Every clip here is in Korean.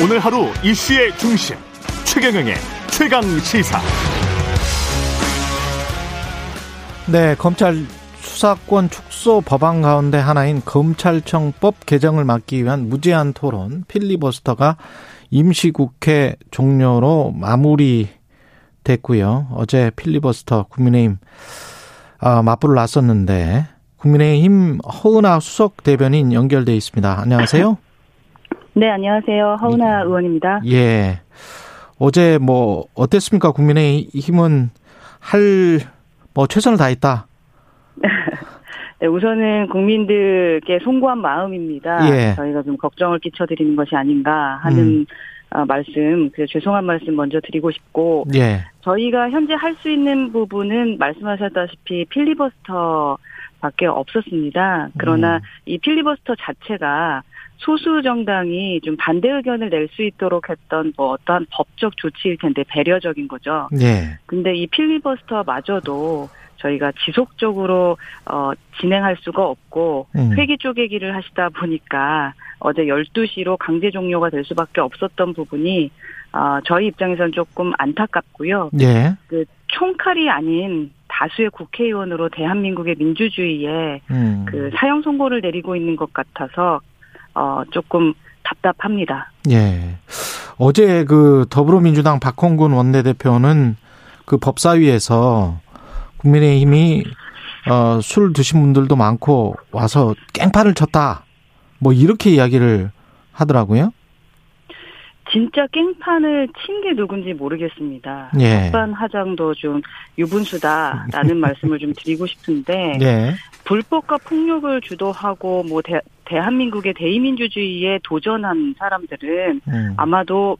오늘 하루 이슈의 중심 최경영의 최강 시사. 네, 검찰 수사권 축소 법안 가운데 하나인 검찰청법 개정을 막기 위한 무제한 토론 필리버스터가 임시국회 종료로 마무리됐고요. 어제 필리버스터 국민의힘 아, 맞불을 놨었는데 국민의힘 허은하 수석 대변인 연결돼 있습니다. 안녕하세요. 네, 안녕하세요. 허은하 의원입니다. 예. 어제 뭐 어땠습니까? 국민의힘은 할 뭐 최선을 다했다. 네, 우선은 국민들께 송구한 마음입니다. 예. 저희가 좀 걱정을 끼쳐드리는 것이 아닌가 하는 음. 어, 말씀, 그 죄송한 말씀 먼저 드리고 싶고, 예. 저희가 현재 할 수 있는 부분은 말씀하셨다시피 필리버스터 밖에 없었습니다. 그러나 음. 이 필리버스터 자체가 소수 정당이 좀 반대 의견을 낼 수 있도록 했던 뭐 어떠한 법적 조치일 텐데 배려적인 거죠. 예. 근데 이 필리버스터마저도 저희가 지속적으로 어 진행할 수가 없고 음. 회기 쪼개기를 하시다 보니까 어제 12시로 강제 종료가 될 수밖에 없었던 부분이 어 저희 입장에서는 조금 안타깝고요. 예. 그 총칼이 아닌 다수의 국회의원으로 대한민국의 민주주의에 음. 그 사형 선고를 내리고 있는 것 같아서 어 조금 답답합니다. 예. 어제 그 더불어민주당 박홍근 원내대표는 그 법사위에서 국민의힘이 어, 술 드신 분들도 많고 와서 깽판을 쳤다. 뭐 이렇게 이야기를 하더라고요. 진짜 깽판을 친 게 누군지 모르겠습니다. 예. 합반 하장도 좀 유분수다라는 말씀을 좀 드리고 싶은데 예. 불법과 폭력을 주도하고 뭐 대, 대한민국의 대의민주주의에 도전한 사람들은 음. 아마도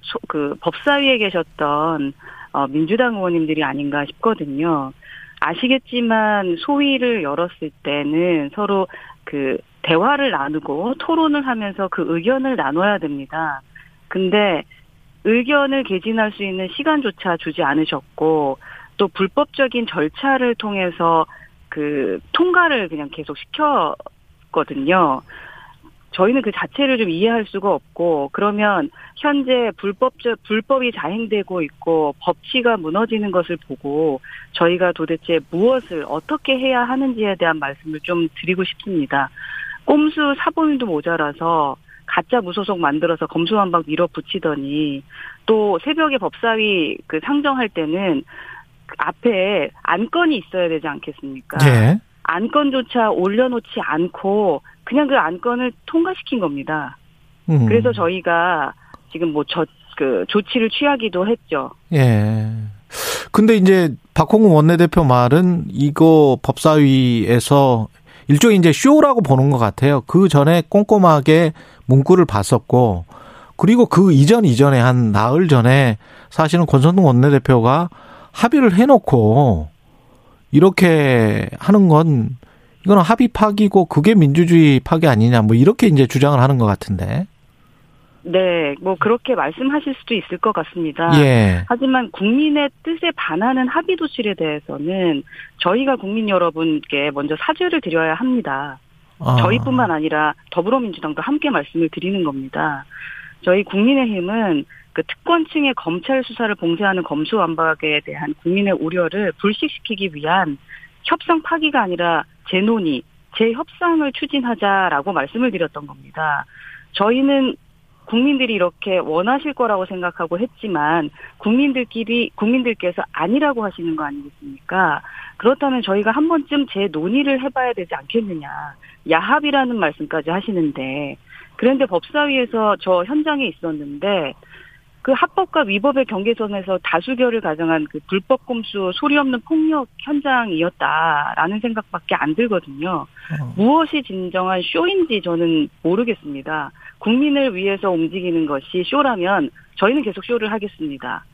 소, 그 법사위에 계셨던 어, 민주당 의원님들이 아닌가 싶거든요. 아시겠지만 소위를 열었을 때는 서로 그 대화를 나누고 토론을 하면서 그 의견을 나눠야 됩니다. 근데 의견을 개진할 수 있는 시간조차 주지 않으셨고 또 불법적인 절차를 통해서 그 통과를 그냥 계속 시켰거든요. 저희는 그 자체를 좀 이해할 수가 없고 그러면 현재 불법적 불법이 자행되고 있고 법치가 무너지는 것을 보고 저희가 도대체 무엇을 어떻게 해야 하는지에 대한 말씀을 좀 드리고 싶습니다. 꼼수 사범님도 모자라서 가짜 무소속 만들어서 검수완박 밀어붙이더니 또 새벽에 법사위 그 상정할 때는 그 앞에 안건이 있어야 되지 않겠습니까? 예. 안건조차 올려놓지 않고 그냥 그 안건을 통과시킨 겁니다. 음. 그래서 저희가 지금 뭐 저 그 조치를 취하기도 했죠. 예. 근데 이제 박홍근 원내대표 말은 이거 법사위에서 일종의 이제 쇼라고 보는 것 같아요. 그 전에 꼼꼼하게 문구를 봤었고, 그리고 그 이전 이전에 한 나흘 전에 사실은 권선동 원내대표가 합의를 해놓고 이렇게 하는 건 이거는 합의 파기고 그게 민주주의 파기 아니냐 뭐 이렇게 이제 주장을 하는 것 같은데. 네, 뭐 그렇게 말씀하실 수도 있을 것 같습니다. 예. 하지만 국민의 뜻에 반하는 합의 도출에 대해서는 저희가 국민 여러분께 먼저 사죄를 드려야 합니다. 아. 저희뿐만 아니라 더불어민주당도 함께 말씀을 드리는 겁니다. 저희 국민의힘은 그 특권층의 검찰 수사를 봉쇄하는 검수완박에 대한 국민의 우려를 불식시키기 위한 협상 파기가 아니라 재논의, 재협상을 추진하자라고 말씀을 드렸던 겁니다. 저희는 국민들이 이렇게 원하실 거라고 생각하고 했지만 국민들끼리 국민들께서 아니라고 하시는 거 아니겠습니까? 그렇다면 저희가 한 번쯤 재논의를 해봐야 되지 않겠느냐. 야합이라는 말씀까지 하시는데 그런데 법사위에서 저 현장에 있었는데 그 합법과 위법의 경계선에서 다수결을 가정한 그 불법 꼼수 소리 없는 폭력 현장이었다라는 생각밖에 안 들거든요. 어. 무엇이 진정한 쇼인지 저는 모르겠습니다. 국민을 위해서 움직이는 것이 쇼라면 저희는 계속 쇼를 하겠습니다.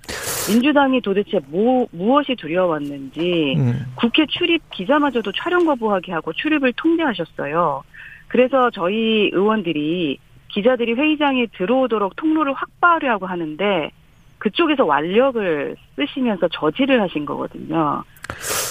민주당이 도대체 뭐, 무엇이 두려웠는지 음. 국회 출입 기자마저도 촬영 거부하게 하고 출입을 통제하셨어요. 그래서 저희 의원들이 기자들이 회의장에 들어오도록 통로를 확보하려고 하는데 그쪽에서 완력을 쓰시면서 저지를 하신 거거든요.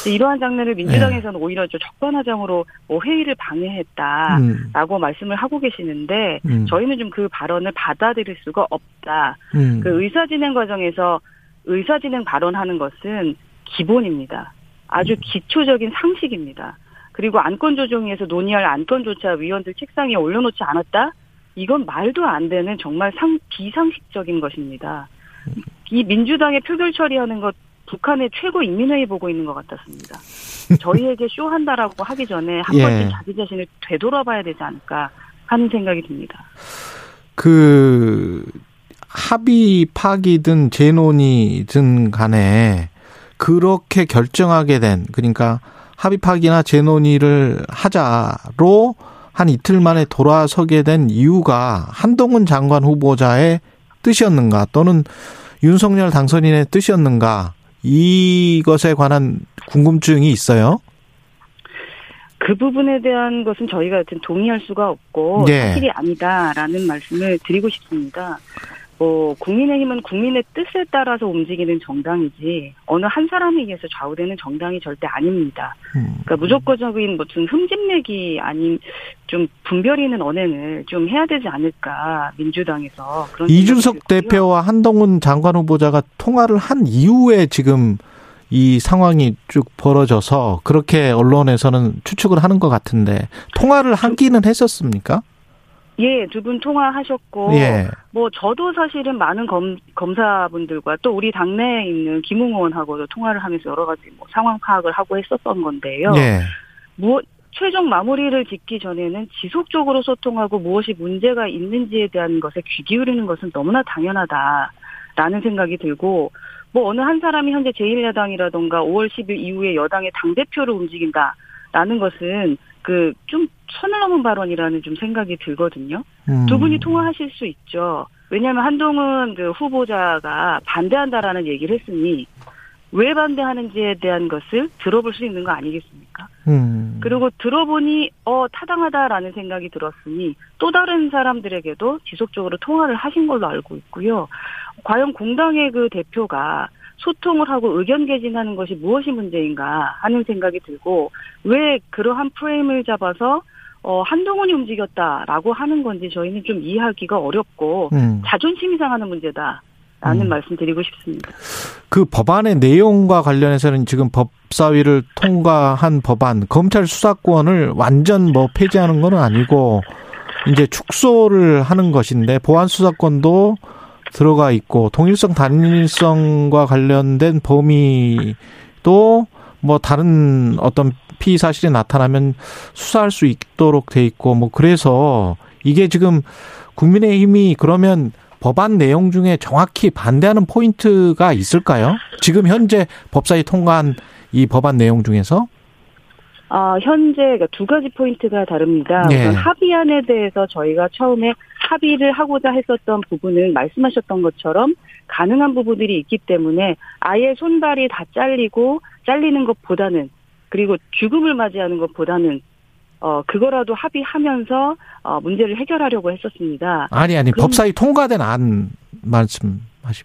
이러한 장면을 민주당에서는 네. 오히려 적반하장으로 뭐 회의를 방해했다라고 음. 말씀을 하고 계시는데 음. 저희는 좀 그 발언을 받아들일 수가 없다. 음. 그 의사진행 과정에서 의사진행 발언하는 것은 기본입니다. 아주 음. 기초적인 상식입니다. 그리고 안건조정위에서 논의할 안건조차 위원들 책상에 올려놓지 않았다? 이건 말도 안 되는 정말 상, 비상식적인 것입니다. 이 민주당의 표결 처리하는 것 북한의 최고 인민회의 보고 있는 것 같았습니다. 저희에게 쇼한다라고 하기 전에 한 예. 번쯤 자기 자신을 되돌아봐야 되지 않을까 하는 생각이 듭니다. 그 합의 파기든 재논이든 간에 그렇게 결정하게 된 그러니까 합의 파기나 재논의를 하자로 한 이틀 만에 돌아서게 된 이유가 한동훈 장관 후보자의 뜻이었는가 또는 윤석열 당선인의 뜻이었는가 이것에 관한 궁금증이 있어요. 그 부분에 대한 것은 저희가 여튼 동의할 수가 없고 네. 사실이 아니다라는 말씀을 드리고 싶습니다. 뭐 국민의힘은 국민의 뜻에 따라서 움직이는 정당이지 어느 한 사람에 의해서 좌우되는 정당이 절대 아닙니다. 음. 그러니까 무조건적인 무슨 흠집내기 아닌 좀 분별 있는 언행을 좀 해야 되지 않을까 민주당에서 그런 이준석 대표와 한동훈 장관 후보자가 통화를 한 이후에 지금 이 상황이 쭉 벌어져서 그렇게 언론에서는 추측을 하는 것 같은데 통화를 하기는 했었습니까? 예, 두 분 통화하셨고, 예. 뭐, 저도 사실은 많은 검, 검사분들과 또 우리 당내에 있는 김웅 의원하고도 통화를 하면서 여러 가지 뭐 상황 파악을 하고 했었던 건데요. 예. 뭐, 최종 마무리를 짓기 전에는 지속적으로 소통하고 무엇이 문제가 있는지에 대한 것에 귀 기울이는 것은 너무나 당연하다라는 생각이 들고, 뭐, 어느 한 사람이 현재 제1야당이라던가 5월 10일 이후에 여당의 당대표를 움직인다라는 것은 그 좀 선을 넘은 발언이라는 좀 생각이 들거든요. 음. 두 분이 통화하실 수 있죠. 왜냐하면 한동훈 그 후보자가 반대한다라는 얘기를 했으니 왜 반대하는지에 대한 것을 들어볼 수 있는 거 아니겠습니까? 음. 그리고 들어보니 어 타당하다라는 생각이 들었으니 또 다른 사람들에게도 지속적으로 통화를 하신 걸로 알고 있고요. 과연 공당의 그 대표가 소통을 하고 의견 개진하는 것이 무엇이 문제인가 하는 생각이 들고 왜 그러한 프레임을 잡아서 어, 한동훈이 움직였다라고 하는 건지 저희는 좀 이해하기가 어렵고 음. 자존심이 상하는 문제다. 라는 음. 말씀 드리고 싶습니다. 그 법안의 내용과 관련해서는 지금 법사위를 통과한 법안, 검찰 수사권을 완전 뭐 폐지하는 건 아니고 이제 축소를 하는 것인데 보안 수사권도 들어가 있고 동일성 단일성과 관련된 범위도 뭐 다른 어떤 피의 사실이 나타나면 수사할 수 있도록 돼 있고 뭐 그래서 이게 지금 국민의힘이 그러면 법안 내용 중에 정확히 반대하는 포인트가 있을까요? 지금 현재 법사위 통과한 이 법안 내용 중에서 어, 현재 그러니까 두 가지 포인트가 다릅니다. 네. 우선 합의안에 대해서 저희가 처음에 합의를 하고자 했었던 부분은 말씀하셨던 것처럼 가능한 부분들이 있기 때문에 아예 손발이 다 잘리고 잘리는 것보다는 그리고 죽음을 맞이하는 것보다는 어 그거라도 합의하면서 어 문제를 해결하려고 했었습니다. 아니 아니 법사위 통과된 안 말씀하시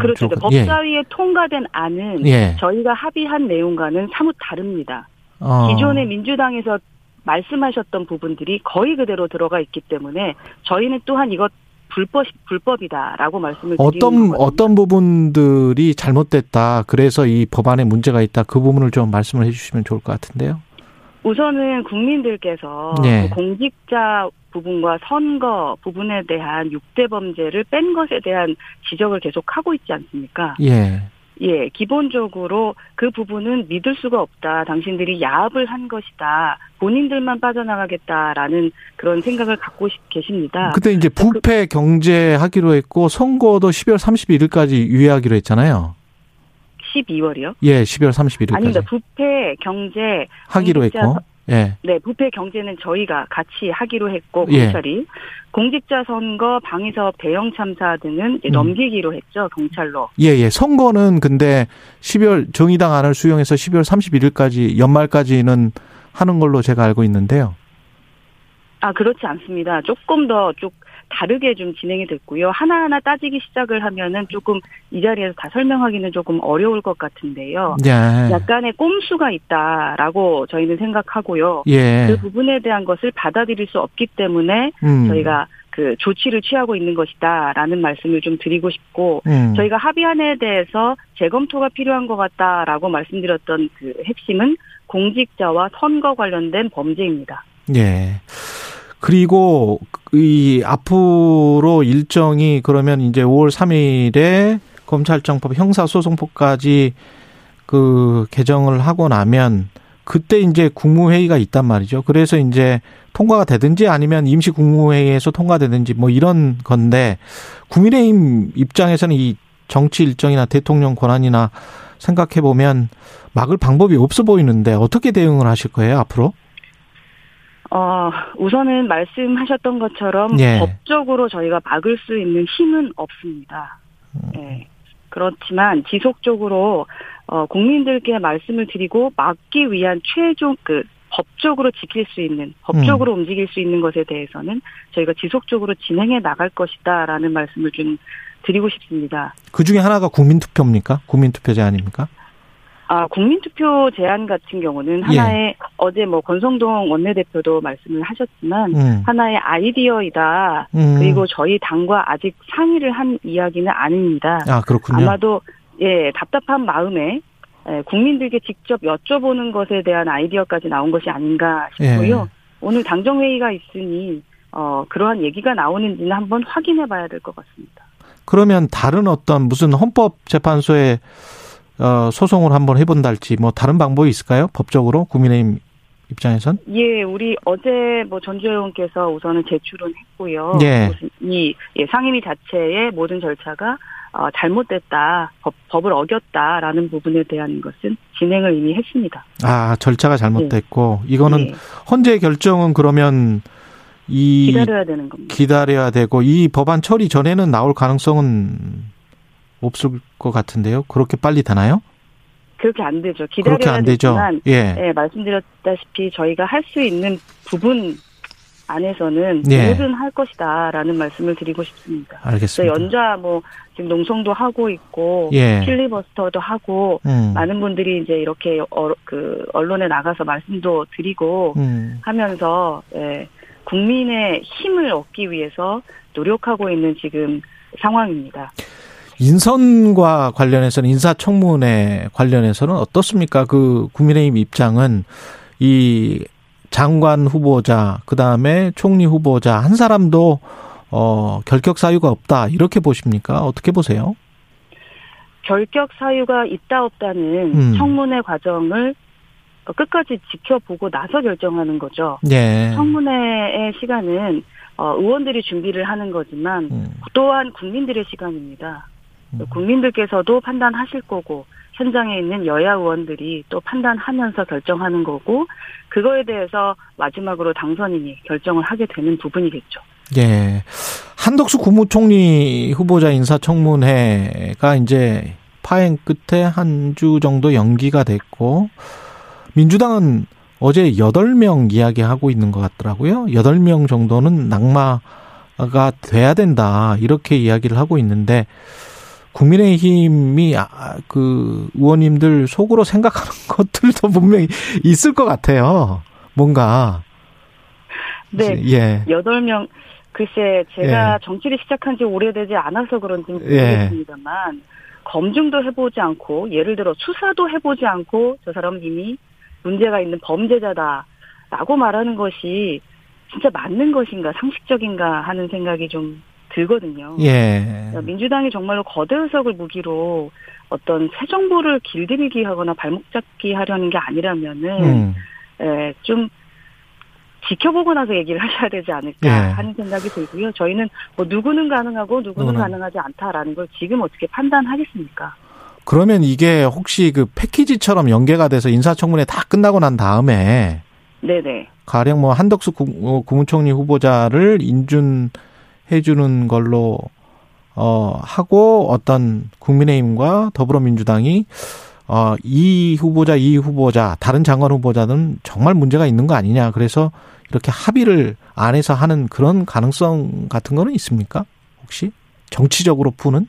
그렇죠. 법사위에 예. 통과된 안은 예. 저희가 합의한 내용과는 사뭇 다릅니다. 어. 기존의 민주당에서 말씀하셨던 부분들이 거의 그대로 들어가 있기 때문에 저희는 또한 이것 불법 불법이다라고 말씀을 어떤. 어떤 부분들이 잘못됐다. 그래서 이 법안에 문제가 있다. 그 부분을 좀 말씀을 해주시면 좋을 것 같은데요. 우선은 국민들께서 네. 그 공직자 부분과 선거 부분에 대한 6대 범죄를 뺀 것에 대한 지적을 계속 하고 있지 않습니까? 예. 예, 기본적으로 그 부분은 믿을 수가 없다. 당신들이 야합을 한 것이다. 본인들만 빠져나가겠다라는 그런 생각을 갖고 계십니다. 그때 이제 그 부패 경제 하기로 했고 선거도 12월 31일까지 유예하기로 했잖아요. 12월이요? 예, 12월 31일까지. 아닙니다. 부패 경제 하기로 했고. 예. 네, 부패 경제는 저희가 같이 하기로 했고 예. 경찰이 예. 공직자 선거, 방위사업 대형 참사 등은 음. 넘기기로 했죠 경찰로. 예, 예. 선거는 근데 12월 정의당 안을 수용해서 12월 31일까지 연말까지는 하는 걸로 제가 알고 있는데요. 아 그렇지 않습니다. 조금 더쭉 다르게 좀 진행이 됐고요. 하나하나 따지기 시작을 하면은 조금 이 자리에서 다 설명하기는 조금 어려울 것 같은데요. 예. 약간의 꼼수가 있다라고 저희는 생각하고요. 예. 그 부분에 대한 것을 받아들일 수 없기 때문에 음. 저희가 그 조치를 취하고 있는 것이다라는 말씀을 좀 드리고 싶고 음. 저희가 합의안에 대해서 재검토가 필요한 것 같다라고 말씀드렸던 그 핵심은 공직자와 선거 관련된 범죄입니다. 예. 그리고 이 앞으로 일정이 그러면 이제 5월 3일에 검찰청법 형사소송법까지 그 개정을 하고 나면 그때 이제 국무회의가 있단 말이죠. 그래서 이제 통과가 되든지 아니면 임시 국무회의에서 통과되든지 뭐 이런 건데 국민의힘 입장에서는 이 정치 일정이나 대통령 권한이나 생각해 보면 막을 방법이 없어 보이는데 어떻게 대응을 하실 거예요 앞으로? 어, 우선은 말씀하셨던 것처럼 예. 법적으로 저희가 막을 수 있는 힘은 없습니다. 예. 그렇지만 지속적으로 어, 국민들께 말씀을 드리고 막기 위한 최종 그 법적으로 지킬 수 있는 법적으로 음. 움직일 수 있는 것에 대해서는 저희가 지속적으로 진행해 나갈 것이다라는 말씀을 좀 드리고 싶습니다. 그 중에 하나가 국민투표입니까? 국민투표제 아닙니까? 아, 국민투표 제안 같은 경우는 예. 하나의 어제 뭐 권성동 원내대표도 말씀을 하셨지만 음. 하나의 아이디어이다. 음. 그리고 저희 당과 아직 상의를 한 이야기는 아닙니다. 아 그렇군요. 아마도 예 답답한 마음에 예, 국민들께 직접 여쭤보는 것에 대한 아이디어까지 나온 것이 아닌가 싶고요. 예. 오늘 당정 회의가 있으니 어 그러한 얘기가 나오는지는 한번 확인해 봐야 될 것 같습니다. 그러면 다른 어떤 무슨 헌법재판소에 어, 소송을 한번 해본달지 뭐 다른 방법이 있을까요? 법적으로 국민의힘 입장에선? 예, 우리 어제 뭐 전주 의원께서 우선은 제출은 했고요. 예. 이 예, 상임위 자체의 모든 절차가 어, 잘못됐다, 법, 법을 어겼다라는 부분에 대한 것은 진행을 이미 했습니다. 아 절차가 잘못됐고 이거는 예, 헌재 결정은 그러면 이 기다려야 되는 겁니다. 기다려야 되고 이 법안 처리 전에는 나올 가능성은 없을 것 같은데요. 그렇게 빨리 되나요? 그렇게 안 되죠. 기다려야 그렇게 안 되죠. 예. 예, 말씀드렸다시피 저희가 할 수 있는 부분 안에서는 예. 뭐든 할 것이다라는 말씀을 드리고 싶습니다. 알겠습니다. 연좌 뭐 지금 농성도 하고 있고 예. 필리버스터도 하고 음. 많은 분들이 이제 이렇게 어, 그 언론에 나가서 말씀도 드리고 음. 하면서 예, 국민의 힘을 얻기 위해서 노력하고 있는 지금 상황입니다. 인선과 관련해서는 인사청문회 관련해서는 어떻습니까? 그 국민의힘 입장은 이 장관 후보자 그다음에 총리 후보자 한 사람도 어 결격 사유가 없다 이렇게 보십니까? 어떻게 보세요? 결격 사유가 있다 없다는 음. 청문회 과정을 끝까지 지켜보고 나서 결정하는 거죠. 예. 청문회의 시간은 어, 의원들이 준비를 하는 거지만 음. 또한 국민들의 시간입니다. 음. 국민들께서도 판단하실 거고 현장에 있는 여야 의원들이 또 판단하면서 결정하는 거고 그거에 대해서 마지막으로 당선인이 결정을 하게 되는 부분이겠죠. 예. 한덕수 국무총리 후보자 인사청문회가 이제 파행 끝에 한 주 정도 연기가 됐고 민주당은 어제 8명 이야기하고 있는 것 같더라고요. 8명 정도는 낙마가 돼야 된다. 이렇게 이야기를 하고 있는데 국민의힘이 아, 그 의원님들 속으로 생각하는 것들도 분명히 있을 것 같아요. 뭔가 네. 예. 여덟 명 글쎄 제가 정치를 시작한 지 오래되지 않아서 그런지 예. 모르겠습니다만 검증도 해보지 않고 예를 들어 수사도 해보지 않고 저 사람은 이미 문제가 있는 범죄자다 라고 말하는 것이 진짜 맞는 것인가 상식적인가 하는 생각이 좀 들거든요. 예. 민주당이 정말로 거대 의석을 무기로 어떤 새 정부를 길들이기 하거나 발목 잡기 하려는 게 아니라면은 음. 예, 좀 지켜보고 나서 얘기를 하셔야 되지 않을까 예. 하는 생각이 들고요. 저희는 뭐 누구는 가능하고 누구는 누구는. 가능하지 않다라는 걸 지금 어떻게 판단하겠습니까? 그러면 이게 혹시 그 패키지처럼 연계가 돼서 인사청문회 다 끝나고 난 다음에 네네. 가령 뭐 한덕수 국- 어, 국무총리 후보자를 인준 해 주는 걸로 어 하고 어떤 국민의힘과 더불어민주당이 어, 이 후보자, 이 후보자, 다른 장관 후보자는 정말 문제가 있는 거 아니냐. 그래서 이렇게 합의를 안에서 하는 그런 가능성 같은 거는 있습니까? 혹시? 정치적으로 푸는?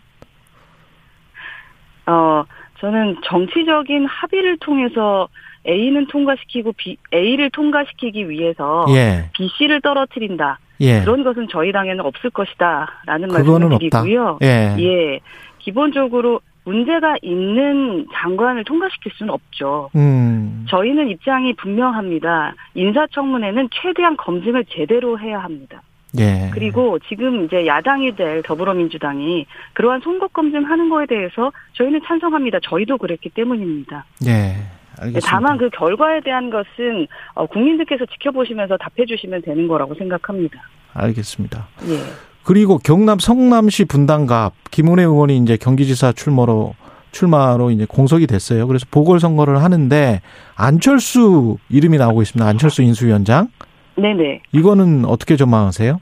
어, 저는 정치적인 합의를 통해서 A는 통과시키고 B, A를 통과시키기 위해서 예. B, C를 떨어뜨린다. 예. 그런 것은 저희 당에는 없을 것이다라는 말씀을. 드리고요. 예. 예. 기본적으로 문제가 있는 장관을 통과시킬 수는 없죠. 음. 저희는 입장이 분명합니다. 인사청문회는 최대한 검증을 제대로 해야 합니다. 예. 그리고 지금 이제 야당이 될 더불어민주당이 그러한 송곳 검증하는 거에 대해서 저희는 찬성합니다. 저희도 그랬기 때문입니다. 예. 알겠습니다. 다만 그 결과에 대한 것은 어, 국민들께서 지켜보시면서 답해 주시면 되는 거라고 생각합니다. 알겠습니다. 예. 그리고 경남 성남시 분당갑 김은혜 의원이 이제 경기지사 출마로 출마로 이제 공석이 됐어요. 그래서 보궐선거를 하는데 안철수 이름이 나오고 있습니다. 안철수 인수위원장. 네네. 이거는 어떻게 전망하세요?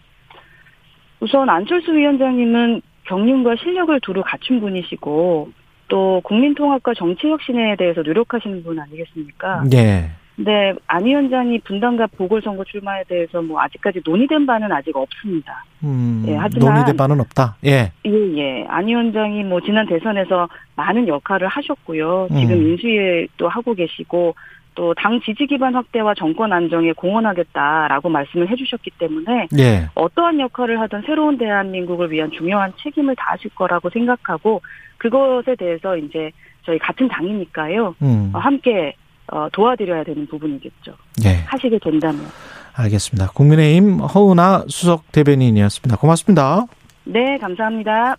우선 안철수 위원장님은 경륜과 실력을 두루 갖춘 분이시고 또 국민통합과 정치혁신에 대해서 노력하시는 분 아니겠습니까? 예. 근데 안 위원장이 분당갑 보궐선거 출마에 대해서 뭐 아직까지 논의된 바는 아직 없습니다. 음, 예, 하지만- 논의될 바는 없다. 예. 예, 예. 안 위원장이 뭐 지난 대선에서 많은 역할을 하셨고요. 지금 음. 인수위도 하고 계시고 또 당 지지 기반 확대와 정권 안정에 공헌하겠다라고 말씀을 해주셨기 때문에 예. 어떠한 역할을 하든 새로운 대한민국을 위한 중요한 책임을 다하실 거라고 생각하고 그것에 대해서 이제 저희 같은 당이니까요. 음. 어, 함께 어, 도와드려야 되는 부분이겠죠. 예. 하시게 된다면. 알겠습니다. 국민의힘 허은하 수석 대변인이었습니다. 고맙습니다. 네, 감사합니다.